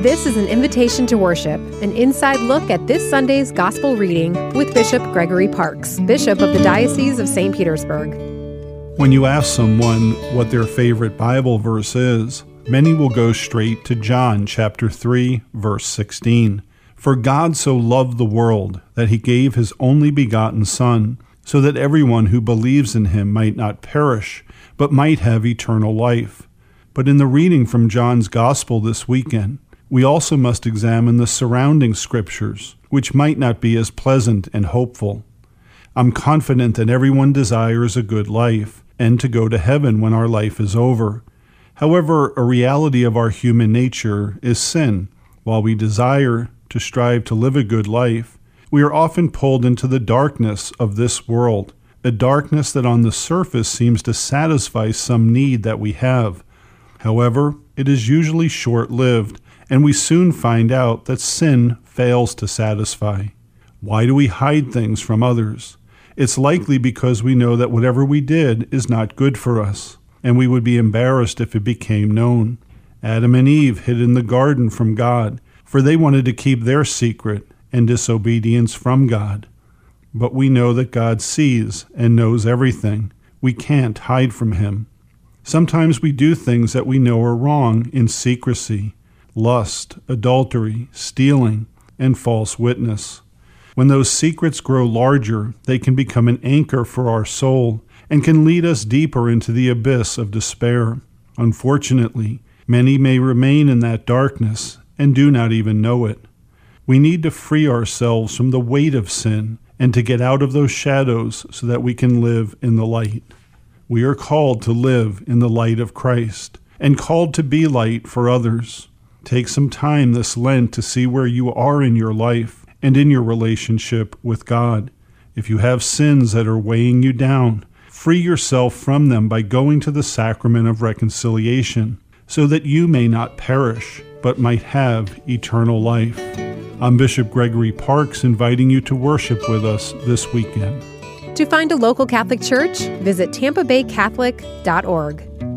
This is an invitation to worship, an inside look at this Sunday's gospel reading with Bishop Gregory Parkes, Bishop of the Diocese of St. Petersburg. When you ask someone what their favorite Bible verse is, many will go straight to John chapter 3, verse 16. For God so loved the world that he gave his only begotten Son, so that everyone who believes in him might not perish, but might have eternal life. But in the reading from John's Gospel this weekend, we also must examine the surrounding scriptures, which might not be as pleasant and hopeful. I'm confident that everyone desires a good life and to go to heaven when our life is over. However, a reality of our human nature is sin. While we desire to strive to live a good life, we are often pulled into the darkness of this world, a darkness that on the surface seems to satisfy some need that we have. However, it is usually short lived and we soon find out that sin fails to satisfy. Why do we hide things from others? It's likely because we know that whatever we did is not good for us, and we would be embarrassed if it became known. Adam and Eve hid in the garden from God, for they wanted to keep their secret and disobedience from God. But we know that God sees and knows everything. We can't hide from Him. Sometimes we do things that we know are wrong in secrecy lust, adultery, stealing, and false witness. When those secrets grow larger, they can become an anchor for our soul and can lead us deeper into the abyss of despair. Unfortunately, many may remain in that darkness and do not even know it. We need to free ourselves from the weight of sin and to get out of those shadows so that we can live in the light. We are called to live in the light of Christ and called to be light for others. Take some time this Lent to see where you are in your life and in your relationship with God. If you have sins that are weighing you down, free yourself from them by going to the sacrament of reconciliation, so that you may not perish, but might have eternal life. I'm Bishop Gregory Parkes inviting you to worship with us this weekend. To find a local Catholic church, visit tampabaycatholic.org.